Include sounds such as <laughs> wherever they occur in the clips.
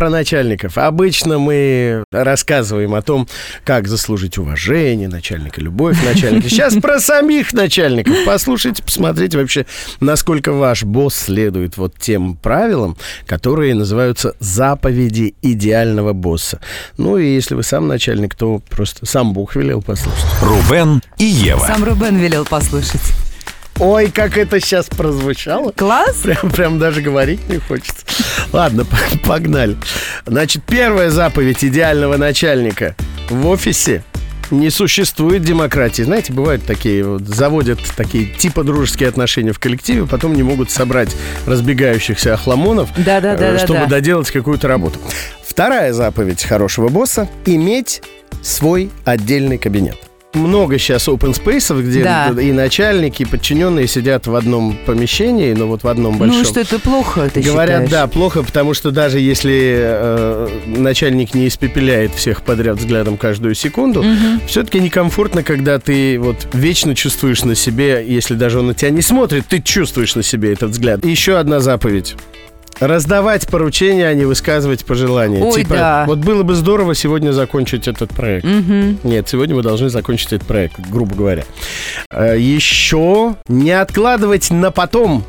про начальников. Обычно мы рассказываем о том, как заслужить уважение начальника, любовь начальника. <laughs> Сейчас про самих начальников. Послушайте, посмотрите вообще, насколько ваш босс следует вот тем правилам, которые называются заповеди идеального босса. Ну и если вы сам начальник, то просто сам Бог велел послушать. Рубен и Ева. Сам Рубен велел послушать. Ой, как это сейчас прозвучало. Класс? Прям, прям даже говорить не хочется. Ладно, погнали. Значит, первая заповедь идеального начальника в офисе не существует демократии. Знаете, бывают такие, вот, заводят такие типа дружеские отношения в коллективе, потом не могут собрать разбегающихся охламонов, Да, да, да, э, да, чтобы да. доделать какую-то работу. Вторая заповедь хорошего босса – иметь свой отдельный кабинет. Много сейчас open space, где Да. и начальники, и подчиненные сидят в одном помещении, но вот в одном большом. Ну, что это плохо, ты Говорят, считаешь? да, плохо, потому что даже если э, начальник не испепеляет всех подряд взглядом каждую секунду, все-таки некомфортно, когда ты вот вечно чувствуешь на себе, если даже он на тебя не смотрит, ты чувствуешь на себе этот взгляд. И еще одна заповедь. Раздавать поручения, а не высказывать пожелания. Ой, типа, да. вот было бы здорово сегодня закончить этот проект. Мгм. Нет, сегодня мы должны закончить этот проект, грубо говоря. Э, Еще не откладывать на потом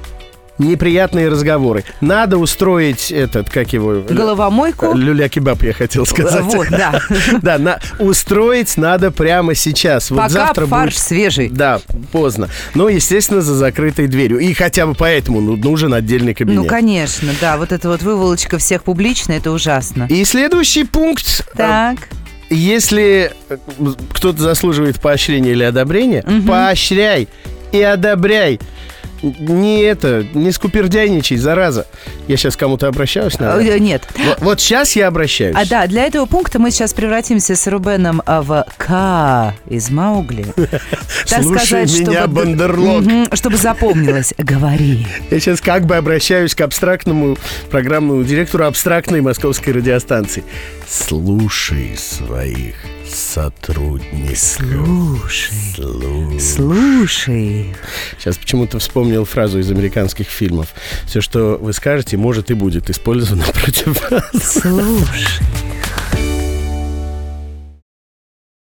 неприятные разговоры. Надо устроить этот, как его... лю- Головомойку? Люля-кебаб, я хотел сказать. Вот, да. <laughs> Да, на- устроить надо прямо сейчас. Вот Пока завтра фарш будет... свежий. Да, поздно. Но, естественно, за закрытой дверью. И хотя бы поэтому ну, нужен отдельный кабинет. Ну, конечно, да. Вот эта вот выволочка всех публично, это ужасно. И следующий пункт. э, Так. Если э, кто-то заслуживает поощрения или одобрения, поощряй и одобряй. Не это, не скупердяйничай, зараза. Я сейчас кому-то обращаюсь, наверное. Э, Нет. Вот, вот сейчас я обращаюсь. А да, для этого пункта мы сейчас превратимся с Рубеном в К из Маугли. <laughs> Так Слушай сказать, меня, чтобы- Бандерлог. Чтобы запомнилось. Говори. Я сейчас как бы обращаюсь к абстрактному программному директору абстрактной московской радиостанции. Слушай своих сотрудников. Слушай. Слушай. Слушай. Сейчас почему-то вспомнил фразу из американских фильмов. Все, что вы скажете, может и будет использовано против вас. Слушай.